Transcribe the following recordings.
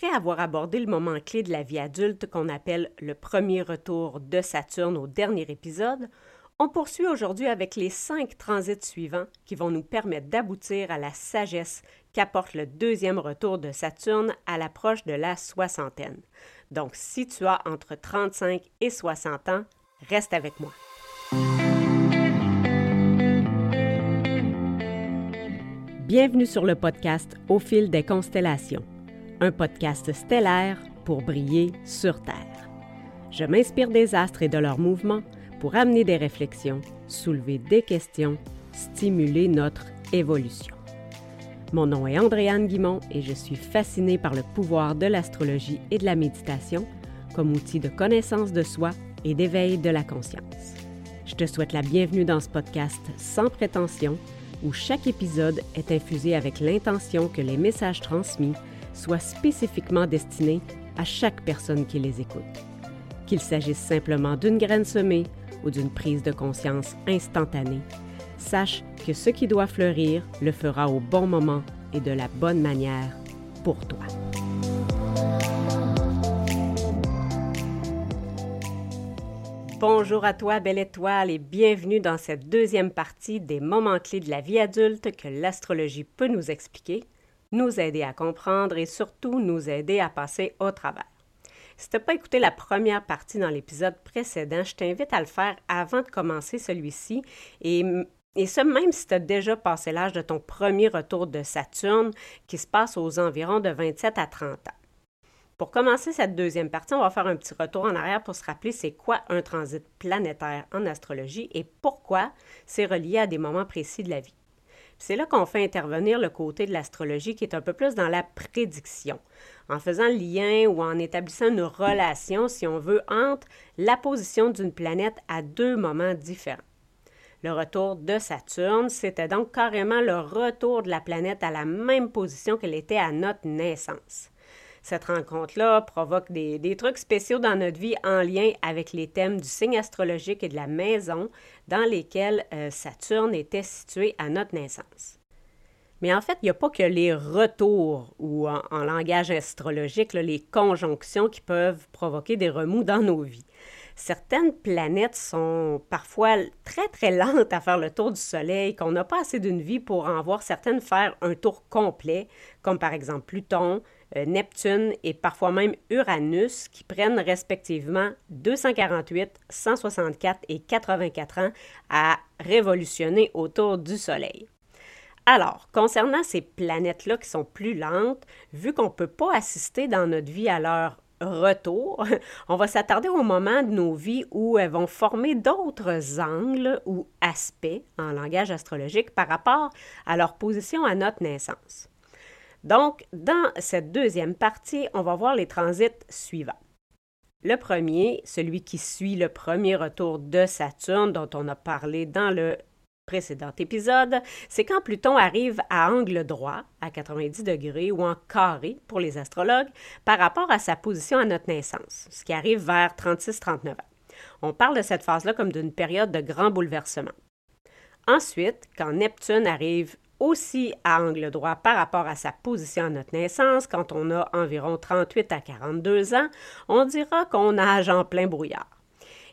Après avoir abordé le moment clé de la vie adulte qu'on appelle le premier retour de Saturne au dernier épisode, on poursuit aujourd'hui avec les cinq transits suivants qui vont nous permettre d'aboutir à la sagesse qu'apporte le deuxième retour de Saturne à l'approche de la soixantaine. Donc, si tu as entre 35 et 60 ans, reste avec moi. Bienvenue sur le podcast Au fil des constellations, un podcast stellaire pour briller sur Terre. Je m'inspire des astres et de leurs mouvements pour amener des réflexions, soulever des questions, stimuler notre évolution. Mon nom est Andréane Guimont et je suis fascinée par le pouvoir de l'astrologie et de la méditation comme outil de connaissance de soi et d'éveil de la conscience. Je te souhaite la bienvenue dans ce podcast sans prétention où chaque épisode est infusé avec l'intention que les messages transmis soient spécifiquement destinés à chaque personne qui les écoute. Qu'il s'agisse simplement d'une graine semée ou d'une prise de conscience instantanée, sache que ce qui doit fleurir le fera au bon moment et de la bonne manière pour toi. Bonjour à toi, belle étoile, et bienvenue dans cette deuxième partie des moments clés de la vie adulte que l'astrologie peut nous expliquer, nous aider à comprendre et surtout nous aider à passer au travers. Si tu n'as pas écouté la première partie dans l'épisode précédent, je t'invite à le faire avant de commencer celui-ci et et ce, même si tu as déjà passé l'âge de ton premier retour de Saturne, qui se passe aux environs de 27 à 30 ans. Pour commencer cette deuxième partie, on va faire un petit retour en arrière pour se rappeler c'est quoi un transit planétaire en astrologie et pourquoi c'est relié à des moments précis de la vie. C'est là qu'on fait intervenir le côté de l'astrologie qui est un peu plus dans la prédiction, en faisant lien ou en établissant une relation, si on veut, entre la position d'une planète à deux moments différents. Le retour de Saturne, c'était donc carrément le retour de la planète à la même position qu'elle était à notre naissance. Cette rencontre-là provoque des, trucs spéciaux dans notre vie en lien avec les thèmes du signe astrologique et de la maison dans lesquels euh, Saturne était situé à notre naissance. Mais en fait, il n'y a pas que les retours ou en, langage astrologique, les conjonctions qui peuvent provoquer des remous dans nos vies certaines planètes sont parfois très, très lentes à faire le tour du Soleil, qu'on n'a pas assez d'une vie pour en voir certaines faire un tour complet, comme par exemple Pluton, Neptune et parfois même Uranus, qui prennent respectivement 248, 164 et 84 ans à révolutionner autour du Soleil. Alors, concernant ces planètes-là qui sont plus lentes, vu qu'on ne peut pas assister dans notre vie à leur retour, on va s'attarder au moment de nos vies où elles vont former d'autres angles ou aspects en langage astrologique par rapport à leur position à notre naissance. Donc, dans cette deuxième partie, on va voir les transits suivants. Le premier, celui qui suit le premier retour de Saturne dont on a parlé dans le précédent épisode, c'est quand Pluton arrive à angle droit, à 90 degrés, ou en carré pour les astrologues, par rapport à sa position à notre naissance, ce qui arrive vers 36-39 ans. On parle de cette phase-là comme d'une période de grand bouleversement. Ensuite, quand Neptune arrive aussi à angle droit par rapport à sa position à notre naissance, quand on a environ 38 à 42 ans, on dira qu'on nage en plein brouillard.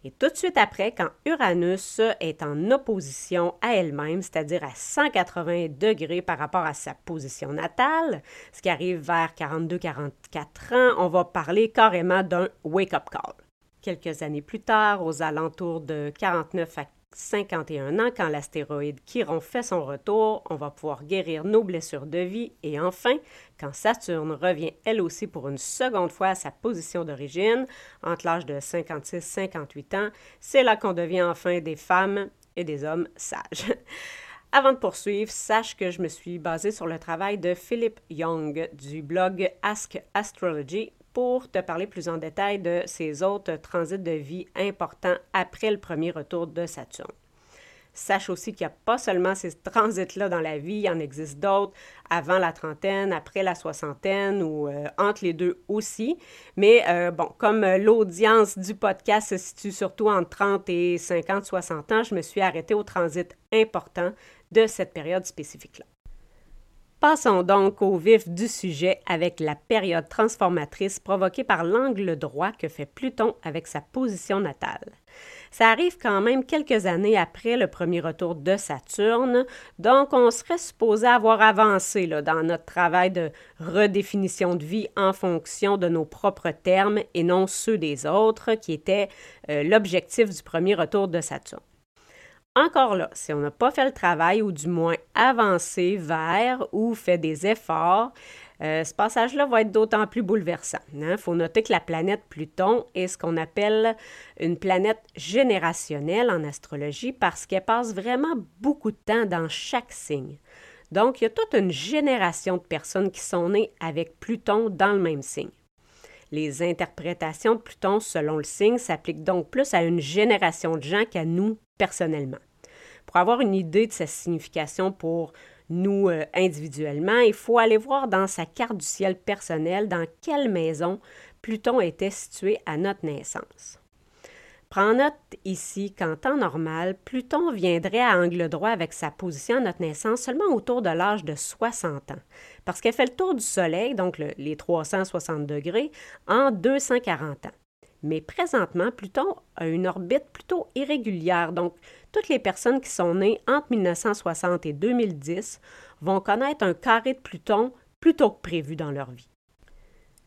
Et tout de suite après, quand Uranus est en opposition à elle-même, c'est-à-dire à 180 degrés par rapport à sa position natale, ce qui arrive vers 42-44 ans, on va parler carrément d'un wake-up call. Quelques années plus tard, aux alentours de 49 à 51 ans, quand l'astéroïde Chiron fait son retour, on va pouvoir guérir nos blessures de vie. Et enfin, quand Saturne revient elle aussi pour une seconde fois à sa position d'origine, entre l'âge de 56-58 ans, c'est là qu'on devient enfin des femmes et des hommes sages. Avant de poursuivre, sache que je me suis basée sur le travail de Philip Young du blog Ask Astrology pour te parler plus en détail de ces autres transits de vie importants après le premier retour de Saturne. Sache aussi qu'il n'y a pas seulement ces transits-là dans la vie, il en existe d'autres avant la trentaine, après la soixantaine ou euh, entre les deux aussi. Mais euh, bon, comme l'audience du podcast se situe surtout entre 30 et 50, 60 ans, je me suis arrêtée au transit important de cette période spécifique-là. Passons donc au vif du sujet avec la période transformatrice provoquée par l'angle droit que fait Pluton avec sa position natale. Ça arrive quand même quelques années après le premier retour de Saturne, donc on serait supposé avoir avancé dans notre travail de redéfinition de vie en fonction de nos propres termes et non ceux des autres, qui était euh, l'objectif du premier retour de Saturne. Encore là, si on n'a pas fait le travail ou du moins avancé vers ou fait des efforts, euh, ce passage-là va être d'autant plus bouleversant. Il hein. faut noter que la planète Pluton est ce qu'on appelle une planète générationnelle en astrologie parce qu'elle passe vraiment beaucoup de temps dans chaque signe. Donc, il y a toute une génération de personnes qui sont nées avec Pluton dans le même signe. Les interprétations de Pluton selon le signe s'appliquent donc plus à une génération de gens qu'à nous personnellement. Pour avoir une idée de sa signification pour nous euh, individuellement, il faut aller voir dans sa carte du ciel personnel dans quelle maison Pluton était situé à notre naissance. Prends note ici qu'en temps normal, Pluton viendrait à angle droit avec sa position à notre naissance seulement autour de l'âge de 60 ans, parce qu'elle fait le tour du Soleil, donc les 360 degrés, en 240 ans. Mais présentement, Pluton a une orbite plutôt irrégulière, donc toutes les personnes qui sont nées entre 1960 et 2010 vont connaître un carré de Pluton plus tôt que prévu dans leur vie.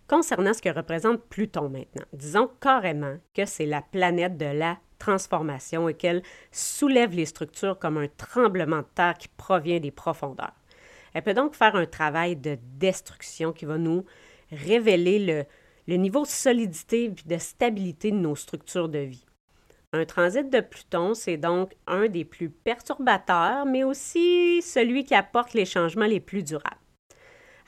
Concernant ce que représente Pluton maintenant, disons carrément que c'est la planète de la transformation et qu'elle soulève les structures comme un tremblement de terre qui provient des profondeurs. Elle peut donc faire un travail de destruction qui va nous révéler le, niveau de solidité et de stabilité de nos structures de vie. Un transit de Pluton, c'est donc un des plus perturbateurs, mais aussi celui qui apporte les changements les plus durables.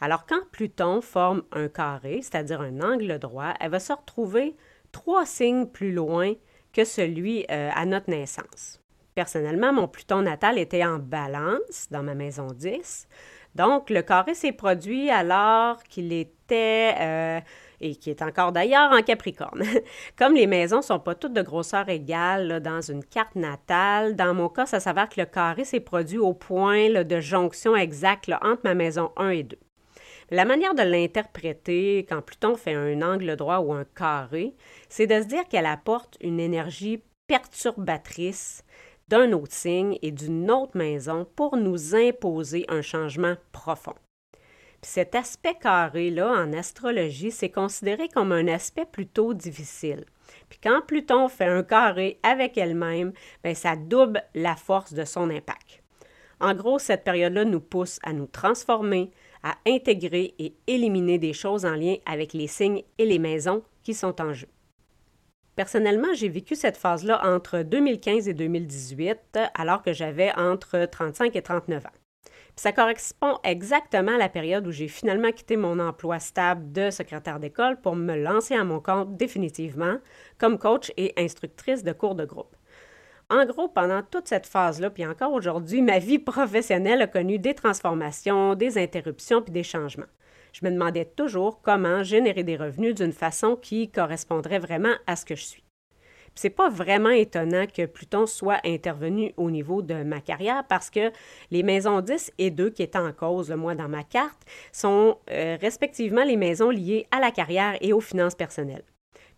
Alors, quand Pluton forme un carré, c'est-à-dire un angle droit, elle va se retrouver trois signes plus loin que celui euh, à notre naissance. Personnellement, mon Pluton natal était en balance dans ma maison 10. Donc, le carré s'est produit alors qu'il était, euh, et qui est encore d'ailleurs en Capricorne. Comme les maisons ne sont pas toutes de grosseur égale dans une carte natale, dans mon cas, ça s'avère que le carré s'est produit au point de jonction exact entre ma maison 1 et 2. La manière de l'interpréter quand Pluton fait un angle droit ou un carré, c'est de se dire qu'elle apporte une énergie perturbatrice d'un autre signe et d'une autre maison pour nous imposer un changement profond. cet aspect carré-là en astrologie, c'est considéré comme un aspect plutôt difficile. Puis quand Pluton fait un carré avec elle-même, bien, ça double la force de son impact. En gros, cette période-là nous pousse à nous transformer, à intégrer et éliminer des choses en lien avec les signes et les maisons qui sont en jeu. Personnellement, j'ai vécu cette phase-là entre 2015 et 2018, alors que j'avais entre 35 et 39 ans. ça correspond exactement à la période où j'ai finalement quitté mon emploi stable de secrétaire d'école pour me lancer à mon compte définitivement comme coach et instructrice de cours de groupe. En gros, pendant toute cette phase-là, puis encore aujourd'hui, ma vie professionnelle a connu des transformations, des interruptions puis des changements. Je me demandais toujours comment générer des revenus d'une façon qui correspondrait vraiment à ce que je suis. C'est pas vraiment étonnant que Pluton soit intervenu au niveau de ma carrière parce que les maisons 10 et 2 qui étaient en cause, moi, dans ma carte, sont euh, respectivement les maisons liées à la carrière et aux finances personnelles.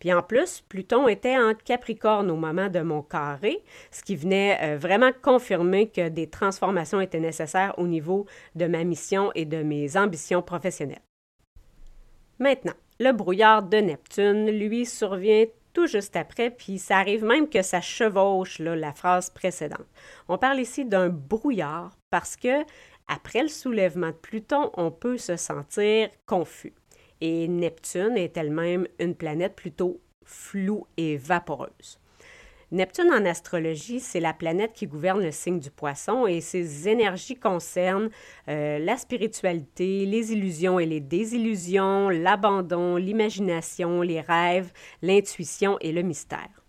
Puis en plus, Pluton était en Capricorne au moment de mon carré, ce qui venait euh, vraiment confirmer que des transformations étaient nécessaires au niveau de ma mission et de mes ambitions professionnelles. Maintenant, le brouillard de Neptune, lui, survient tout juste après, puis ça arrive même que ça chevauche la phrase précédente. On parle ici d'un brouillard parce que, après le soulèvement de Pluton, on peut se sentir confus et Neptune est elle-même une planète plutôt floue et vaporeuse. Neptune en astrologie, c'est la planète qui gouverne le signe du poisson et ses énergies concernent euh, la spiritualité, les illusions et les désillusions, l'abandon, l'imagination, les rêves, l'intuition et le mystère.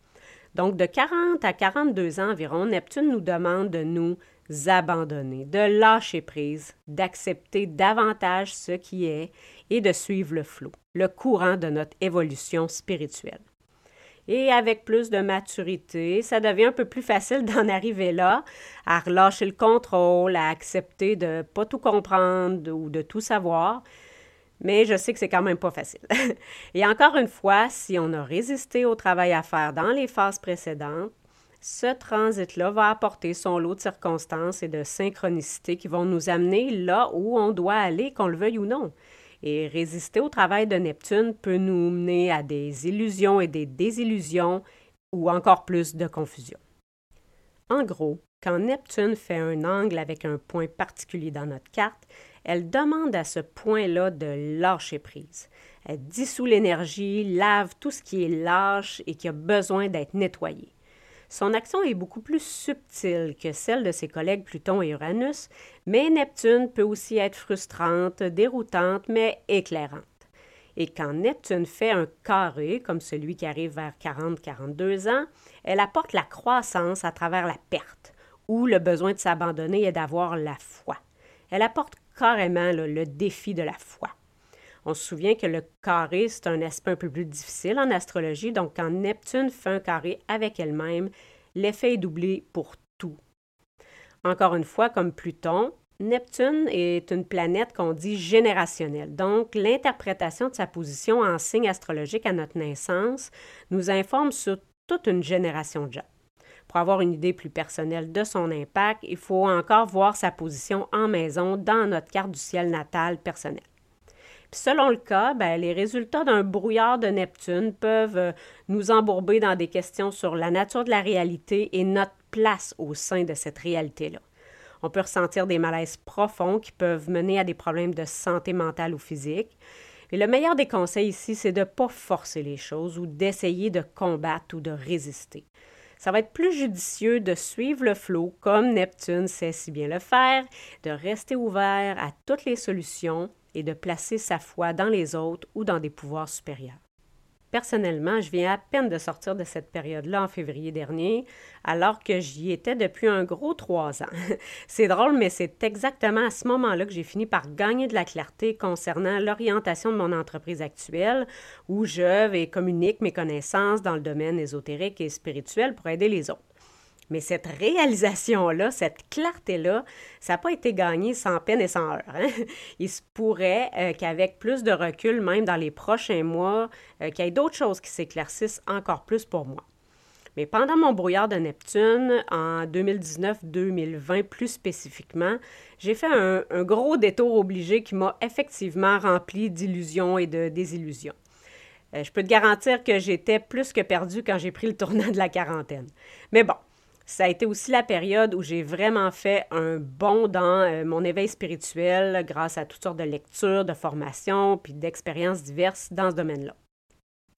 Donc de 40 à 42 ans environ, Neptune nous demande de nous abandonner, de lâcher prise, d'accepter davantage ce qui est et de suivre le flot, le courant de notre évolution spirituelle. Et avec plus de maturité, ça devient un peu plus facile d'en arriver là, à relâcher le contrôle, à accepter de pas tout comprendre ou de tout savoir. Mais je sais que c'est quand même pas facile. Et encore une fois, si on a résisté au travail à faire dans les phases précédentes, ce transit-là va apporter son lot de circonstances et de synchronicités qui vont nous amener là où on doit aller, qu'on le veuille ou non. Et résister au travail de Neptune peut nous mener à des illusions et des désillusions ou encore plus de confusion. En gros, quand Neptune fait un angle avec un point particulier dans notre carte, elle demande à ce point-là de lâcher prise. Elle dissout l'énergie, lave tout ce qui est lâche et qui a besoin d'être nettoyé. Son action est beaucoup plus subtile que celle de ses collègues Pluton et Uranus, mais Neptune peut aussi être frustrante, déroutante, mais éclairante. Et quand Neptune fait un carré, comme celui qui arrive vers 40-42 ans, elle apporte la croissance à travers la perte, ou le besoin de s'abandonner et d'avoir la foi. Elle apporte carrément le défi de la foi. On se souvient que le carré, c'est un aspect un peu plus difficile en astrologie, donc quand Neptune fait un carré avec elle-même, l'effet est doublé pour tout. Encore une fois, comme Pluton, Neptune est une planète qu'on dit générationnelle. Donc, l'interprétation de sa position en signe astrologique à notre naissance nous informe sur toute une génération de gens. Pour avoir une idée plus personnelle de son impact, il faut encore voir sa position en maison dans notre carte du ciel natal selon le cas, ben, les résultats d'un brouillard de Neptune peuvent euh, nous embourber dans des questions sur la nature de la réalité et notre place au sein de cette réalité-là. On peut ressentir des malaises profonds qui peuvent mener à des problèmes de santé mentale ou physique. Et le meilleur des conseils ici, c'est de ne pas forcer les choses ou d'essayer de combattre ou de résister. Ça va être plus judicieux de suivre le flot comme Neptune sait si bien le faire, de rester ouvert à toutes les solutions et de placer sa foi dans les autres ou dans des pouvoirs supérieurs. Personnellement, je viens à peine de sortir de cette période-là en février dernier, alors que j'y étais depuis un gros trois ans. c'est drôle, mais c'est exactement à ce moment-là que j'ai fini par gagner de la clarté concernant l'orientation de mon entreprise actuelle, où je et communique mes connaissances dans le domaine ésotérique et spirituel pour aider les autres. Mais cette réalisation-là, cette clarté-là, ça n'a pas été gagné sans peine et sans heure. Hein. Il se pourrait euh, qu'avec plus de recul, même dans les prochains mois, euh, qu'il y ait d'autres choses qui s'éclaircissent encore plus pour moi. Mais pendant mon brouillard de Neptune, en 2019-2020 plus spécifiquement, j'ai fait un, gros détour obligé qui m'a effectivement rempli d'illusions et de désillusions. Euh, je peux te garantir que j'étais plus que perdu quand j'ai pris le tournant de la quarantaine. Mais bon, ça a été aussi la période où j'ai vraiment fait un bond dans euh, mon éveil spirituel grâce à toutes sortes de lectures, de formations, puis d'expériences diverses dans ce domaine-là.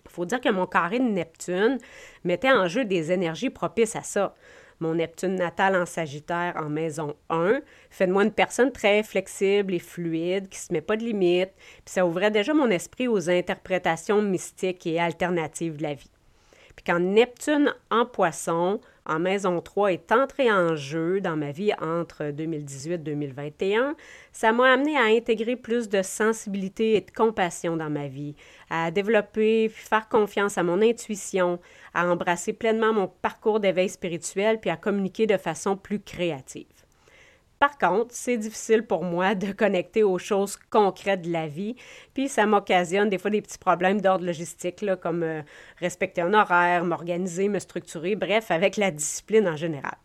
Il faut dire que mon carré de Neptune mettait en jeu des énergies propices à ça. Mon Neptune natal en Sagittaire en maison 1 fait de moi une personne très flexible et fluide, qui ne se met pas de limites, puis ça ouvrait déjà mon esprit aux interprétations mystiques et alternatives de la vie. Puis quand Neptune en poisson en maison 3 est entré en jeu dans ma vie entre 2018-2021, ça m'a amené à intégrer plus de sensibilité et de compassion dans ma vie, à développer, faire confiance à mon intuition, à embrasser pleinement mon parcours d'éveil spirituel puis à communiquer de façon plus créative. Par contre, c'est difficile pour moi de connecter aux choses concrètes de la vie, puis ça m'occasionne des fois des petits problèmes d'ordre logistique, là, comme euh, respecter un horaire, m'organiser, me structurer, bref, avec la discipline en général.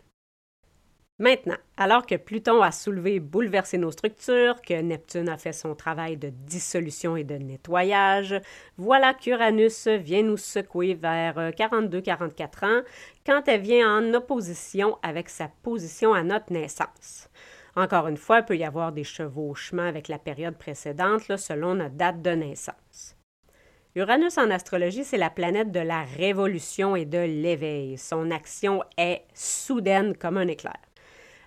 Maintenant, alors que Pluton a soulevé et bouleversé nos structures, que Neptune a fait son travail de dissolution et de nettoyage, voilà qu'Uranus vient nous secouer vers 42-44 euh, ans quand elle vient en opposition avec sa position à notre naissance. Encore une fois, il peut y avoir des chevauchements avec la période précédente selon notre date de naissance. Uranus en astrologie, c'est la planète de la révolution et de l'éveil. Son action est soudaine comme un éclair.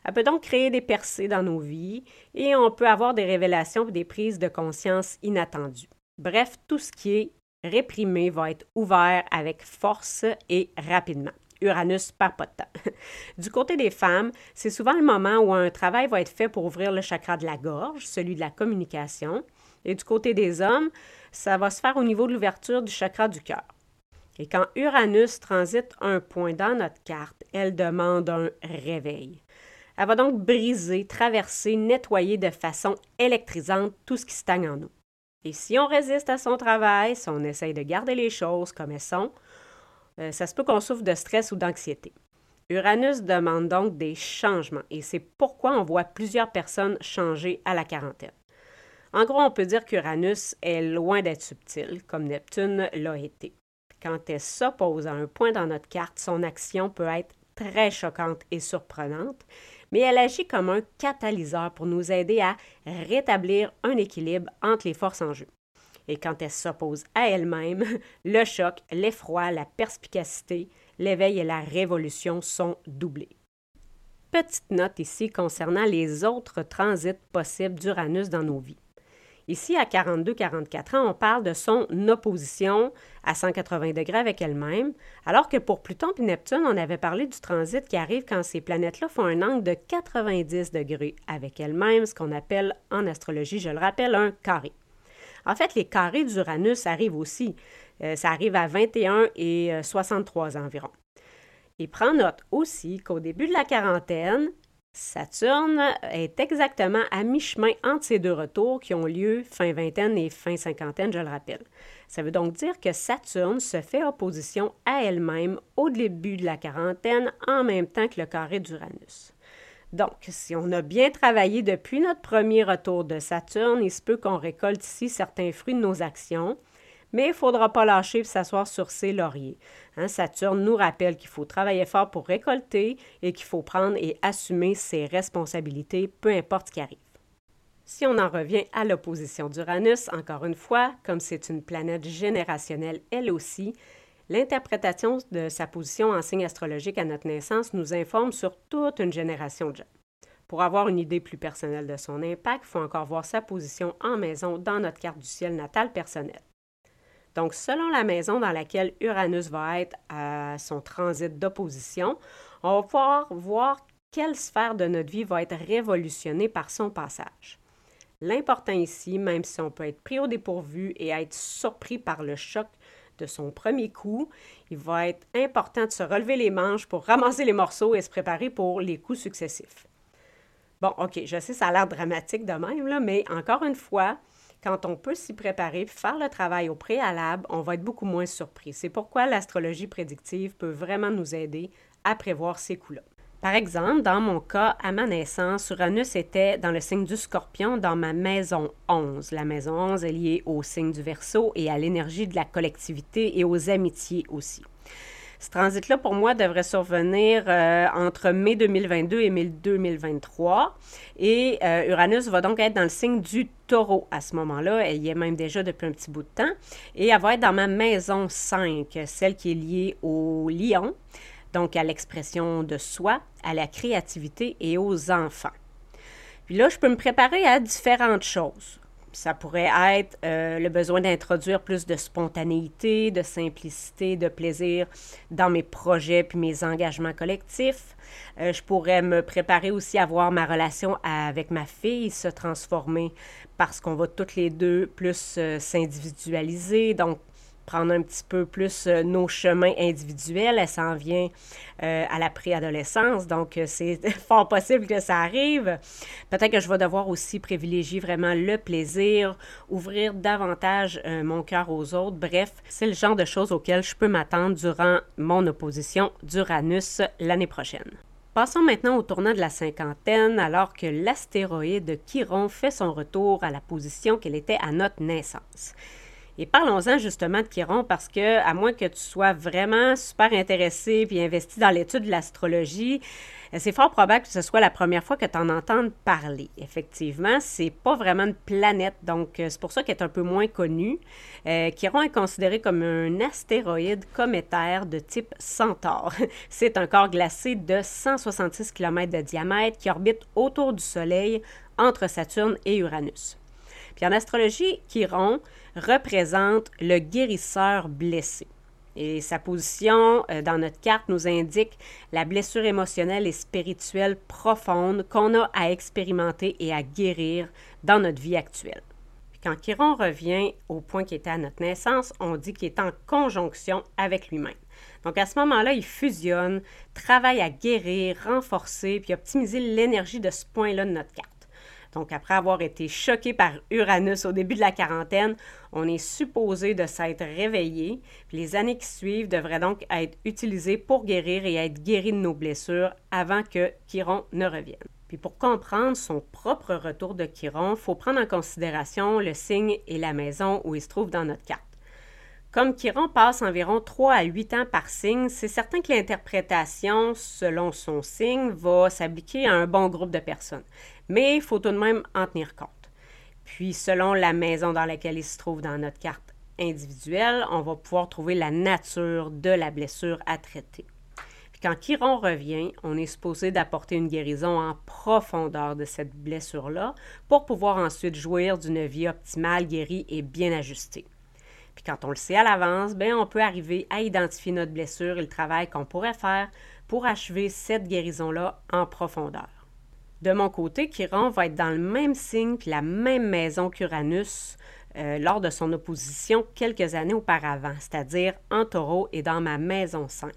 Elle peut donc créer des percées dans nos vies et on peut avoir des révélations et des prises de conscience inattendues. Bref, tout ce qui est réprimé va être ouvert avec force et rapidement. Uranus perd pas de temps. Du côté des femmes, c'est souvent le moment où un travail va être fait pour ouvrir le chakra de la gorge, celui de la communication. Et du côté des hommes, ça va se faire au niveau de l'ouverture du chakra du cœur. Et quand Uranus transite un point dans notre carte, elle demande un réveil. Elle va donc briser, traverser, nettoyer de façon électrisante tout ce qui stagne en nous. Et si on résiste à son travail, si on essaye de garder les choses comme elles sont, euh, ça se peut qu'on souffre de stress ou d'anxiété. Uranus demande donc des changements et c'est pourquoi on voit plusieurs personnes changer à la quarantaine. En gros, on peut dire qu'Uranus est loin d'être subtil, comme Neptune l'a été. Quand elle s'oppose à un point dans notre carte, son action peut être très choquante et surprenante, mais elle agit comme un catalyseur pour nous aider à rétablir un équilibre entre les forces en jeu. Et quand elle s'oppose à elle-même, le choc, l'effroi, la perspicacité, l'éveil et la révolution sont doublés. Petite note ici concernant les autres transits possibles d'Uranus dans nos vies. Ici, à 42-44 ans, on parle de son opposition à 180 degrés avec elle-même, alors que pour Pluton et Neptune, on avait parlé du transit qui arrive quand ces planètes-là font un angle de 90 degrés avec elles-mêmes, ce qu'on appelle en astrologie, je le rappelle, un carré. En fait, les carrés d'Uranus arrivent aussi. Euh, ça arrive à 21 et 63 euh, environ. Et prend note aussi qu'au début de la quarantaine, Saturne est exactement à mi-chemin entre ces deux retours qui ont lieu fin vingtaine et fin cinquantaine, je le rappelle. Ça veut donc dire que Saturne se fait opposition à elle-même au début de la quarantaine en même temps que le carré d'Uranus. Donc, si on a bien travaillé depuis notre premier retour de Saturne, il se peut qu'on récolte ici certains fruits de nos actions, mais il ne faudra pas lâcher et s'asseoir sur ses lauriers. Hein, Saturne nous rappelle qu'il faut travailler fort pour récolter et qu'il faut prendre et assumer ses responsabilités, peu importe ce qui arrive. Si on en revient à l'opposition d'Uranus, encore une fois, comme c'est une planète générationnelle elle aussi, l'interprétation de sa position en signe astrologique à notre naissance nous informe sur toute une génération de gens. Pour avoir une idée plus personnelle de son impact, il faut encore voir sa position en maison dans notre carte du ciel natal personnelle. Donc, selon la maison dans laquelle Uranus va être à son transit d'opposition, on va pouvoir voir quelle sphère de notre vie va être révolutionnée par son passage. L'important ici, même si on peut être pris au dépourvu et être surpris par le choc de son premier coup, il va être important de se relever les manches pour ramasser les morceaux et se préparer pour les coups successifs. Bon, OK, je sais, ça a l'air dramatique de même, là, mais encore une fois, quand on peut s'y préparer, faire le travail au préalable, on va être beaucoup moins surpris. C'est pourquoi l'astrologie prédictive peut vraiment nous aider à prévoir ces coups-là. Par exemple, dans mon cas, à ma naissance, Uranus était dans le signe du scorpion dans ma maison 11. La maison 11 est liée au signe du verso et à l'énergie de la collectivité et aux amitiés aussi. Ce transit-là, pour moi, devrait survenir euh, entre mai 2022 et mai 2023. Et euh, Uranus va donc être dans le signe du taureau à ce moment-là. Elle y est même déjà depuis un petit bout de temps. Et elle va être dans ma maison 5, celle qui est liée au lion, donc à l'expression de soi, à la créativité et aux enfants. Puis là, je peux me préparer à différentes choses. Ça pourrait être euh, le besoin d'introduire plus de spontanéité, de simplicité, de plaisir dans mes projets puis mes engagements collectifs. Euh, je pourrais me préparer aussi à voir ma relation avec ma fille se transformer parce qu'on va toutes les deux plus euh, s'individualiser. Donc, prendre un petit peu plus euh, nos chemins individuels. Elle s'en vient euh, à la préadolescence, donc euh, c'est fort possible que ça arrive. Peut-être que je vais devoir aussi privilégier vraiment le plaisir, ouvrir davantage mon cœur aux autres. Bref, c'est le genre de choses auxquelles je peux m'attendre durant mon opposition d'Uranus l'année prochaine. Passons maintenant au tournant de la cinquantaine, alors que l'astéroïde Chiron fait son retour à la position qu'elle était à notre naissance. Et parlons-en justement de Chiron parce que, à moins que tu sois vraiment super intéressé puis investi dans l'étude de l'astrologie, euh, c'est fort probable que ce soit la première fois que tu en entendes parler. Effectivement, c'est pas vraiment une planète, donc euh, c'est pour ça qu'elle est un peu moins connue. Euh, Chiron est considéré comme un astéroïde cométaire de type Centaure. c'est un corps glacé de 166 km de diamètre qui orbite autour du Soleil entre Saturne et Uranus. Puis en astrologie, Chiron représente le guérisseur blessé. Et sa position euh, dans notre carte nous indique la blessure émotionnelle et spirituelle profonde qu'on a à expérimenter et à guérir dans notre vie actuelle. Quand Chiron revient au point qui était à notre naissance, on dit qu'il est en conjonction avec lui-même. Donc à ce moment-là, il fusionne, travaille à guérir, renforcer, puis optimiser l'énergie de ce point-là de notre carte. Donc, après avoir été choqué par Uranus au début de la quarantaine, on est supposé de s'être réveillé. Les années qui suivent devraient donc être utilisées pour guérir et être guéri de nos blessures avant que Chiron ne revienne. Puis pour comprendre son propre retour de Chiron, il faut prendre en considération le signe et la maison où il se trouve dans notre carte. Comme Chiron passe environ 3 à 8 ans par signe, c'est certain que l'interprétation selon son signe va s'appliquer à un bon groupe de personnes. Mais il faut tout de même en tenir compte. Puis selon la maison dans laquelle il se trouve dans notre carte individuelle, on va pouvoir trouver la nature de la blessure à traiter. Puis quand Chiron revient, on est supposé d'apporter une guérison en profondeur de cette blessure-là pour pouvoir ensuite jouir d'une vie optimale, guérie et bien ajustée. Puis quand on le sait à l'avance, ben on peut arriver à identifier notre blessure et le travail qu'on pourrait faire pour achever cette guérison-là en profondeur. De mon côté, Chiron va être dans le même signe puis la même maison qu'Uranus euh, lors de son opposition quelques années auparavant, c'est-à-dire en taureau et dans ma maison 5.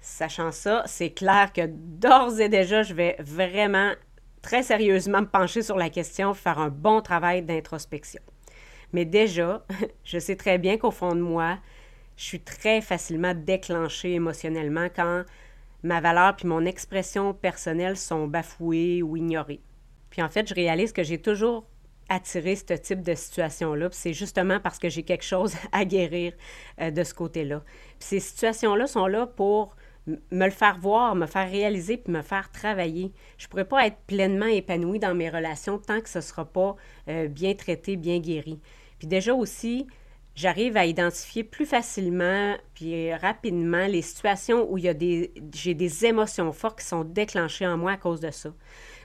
Sachant ça, c'est clair que d'ores et déjà, je vais vraiment très sérieusement me pencher sur la question, faire un bon travail d'introspection. Mais déjà, je sais très bien qu'au fond de moi, je suis très facilement déclenchée émotionnellement quand ma valeur puis mon expression personnelle sont bafouées ou ignorées. Puis en fait, je réalise que j'ai toujours attiré ce type de situation-là. C'est justement parce que j'ai quelque chose à guérir euh, de ce côté-là. Puis ces situations-là sont là pour me le faire voir, me faire réaliser puis me faire travailler. Je ne pourrais pas être pleinement épanouie dans mes relations tant que ce ne sera pas euh, bien traité, bien guéri. Puis déjà aussi, j'arrive à identifier plus facilement puis rapidement les situations où il y a des, j'ai des émotions fortes qui sont déclenchées en moi à cause de ça.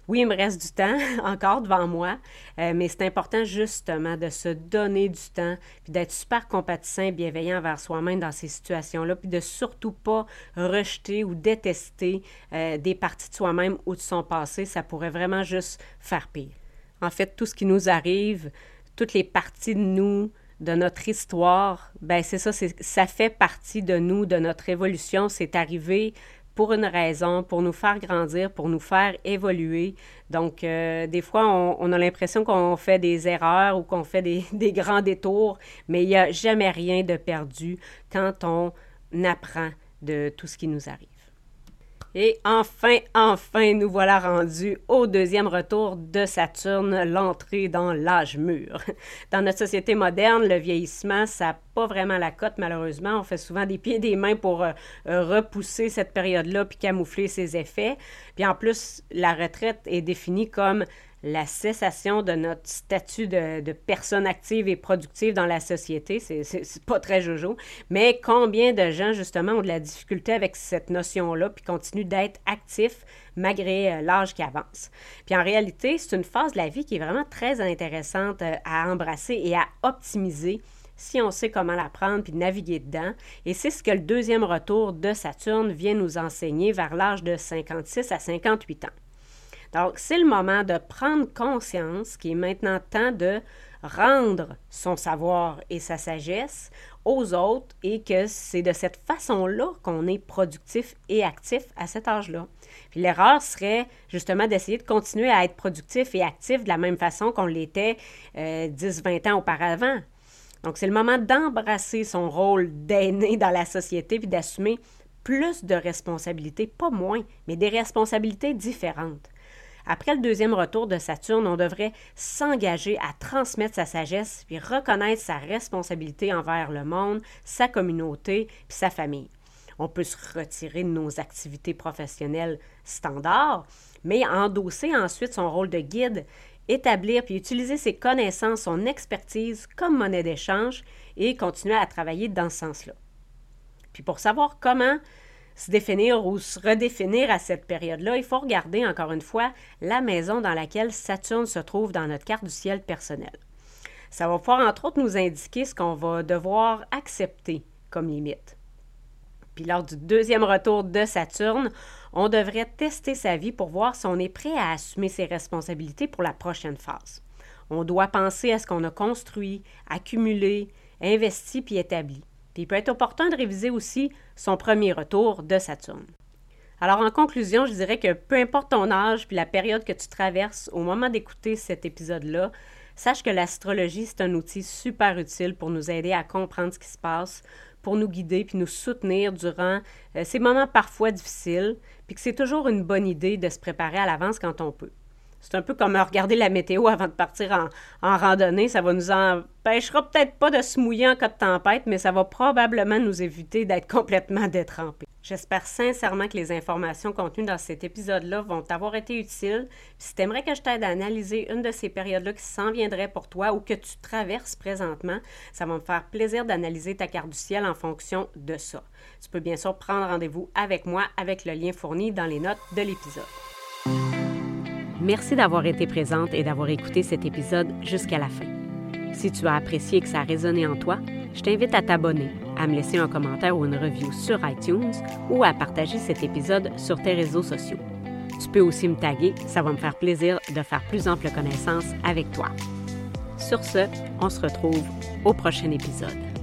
Oui, il me reste du temps encore devant moi, euh, mais c'est important justement de se donner du temps, puis d'être super compatissant et bienveillant envers soi-même dans ces situations-là, puis de surtout pas rejeter ou détester euh, des parties de soi-même ou de son passé. Ça pourrait vraiment juste faire pire. En fait, tout ce qui nous arrive, toutes les parties de nous, de notre histoire, ben c'est ça, ça fait partie de nous, de notre évolution. C'est arrivé pour une raison, pour nous faire grandir, pour nous faire évoluer. Donc, euh, des fois, on, a l'impression qu'on fait des erreurs ou qu'on fait des, des, grands détours, mais il n'y a jamais rien de perdu quand on apprend de tout ce qui nous arrive. Et enfin, enfin, nous voilà rendus au deuxième retour de Saturne, l'entrée dans l'âge mûr. Dans notre société moderne, le vieillissement, ça n'a pas vraiment la cote, malheureusement. On fait souvent des pieds et des mains pour euh, repousser cette période-là puis camoufler ses effets. Puis en plus, la retraite est définie comme la cessation de notre statut de, personne active et productive dans la société. C'est pas très jojo. Mais combien de gens, justement, ont de la difficulté avec cette notion-là, puis continuent d'être actifs malgré euh, l'âge qui avance? Puis en réalité, c'est une phase de la vie qui est vraiment très intéressante euh, à embrasser et à optimiser si on sait comment la prendre puis naviguer dedans. Et c'est ce que le deuxième retour de Saturne vient nous enseigner vers l'âge de 56 à 58 ans. Donc, c'est le moment de prendre conscience qu'il est maintenant temps de rendre son savoir et sa sagesse aux autres et que c'est de cette façon-là qu'on est productif et actif à cet âge-là. Puis l'erreur serait justement d'essayer de continuer à être productif et actif de la même façon qu'on l'était 10-20 euh, ans auparavant. Donc c'est le moment d'embrasser son rôle d'aîné dans la société puis d'assumer plus de responsabilités, pas moins, mais des responsabilités différentes. Après le deuxième retour de Saturne, on devrait s'engager à transmettre sa sagesse puis reconnaître sa responsabilité envers le monde, sa communauté puis sa famille. On peut se retirer de nos activités professionnelles standards, mais endosser ensuite son rôle de guide, établir puis utiliser ses connaissances, son expertise comme monnaie d'échange et continuer à travailler dans ce sens-là. Puis pour savoir comment se définir ou se redéfinir à cette période-là, il faut regarder encore une fois la maison dans laquelle Saturne se trouve dans notre carte du ciel personnel. Ça va pouvoir entre autres nous indiquer ce qu'on va devoir accepter comme limite. Puis lors du deuxième retour de Saturne, on devrait tester sa vie pour voir si on est prêt à assumer ses responsabilités pour la prochaine phase. On doit penser à ce qu'on a construit, accumulé, investi puis établi. Il peut être opportun de réviser aussi son premier retour de Saturne. Alors en conclusion, je dirais que peu importe ton âge puis la période que tu traverses au moment d'écouter cet épisode-là, sache que l'astrologie, c'est un outil super utile pour nous aider à comprendre ce qui se passe, pour nous guider puis nous soutenir durant euh, ces moments parfois difficiles, puis que c'est toujours une bonne idée de se préparer à l'avance quand on peut. C'est un peu comme regarder la météo avant de partir en, randonnée. Ça va nous empêchera peut-être pas de se mouiller en cas de tempête, mais ça va probablement nous éviter d'être complètement détrempés. J'espère sincèrement que les informations contenues dans cet épisode-là vont t'avoir été utiles. si tu aimerais que je t'aide à analyser une de ces périodes-là qui s'en viendrait pour toi ou que tu traverses présentement, ça va me faire plaisir d'analyser ta carte du ciel en fonction de ça. Tu peux bien sûr prendre rendez-vous avec moi avec le lien fourni dans les notes de l'épisode. Merci d'avoir été présente et d'avoir écouté cet épisode jusqu'à la fin. Si tu as apprécié que ça a résonné en toi, je t'invite à t'abonner, à me laisser un commentaire ou une review sur iTunes ou à partager cet épisode sur tes réseaux sociaux. Tu peux aussi me taguer, ça va me faire plaisir de faire plus ample connaissance avec toi. Sur ce, on se retrouve au prochain épisode.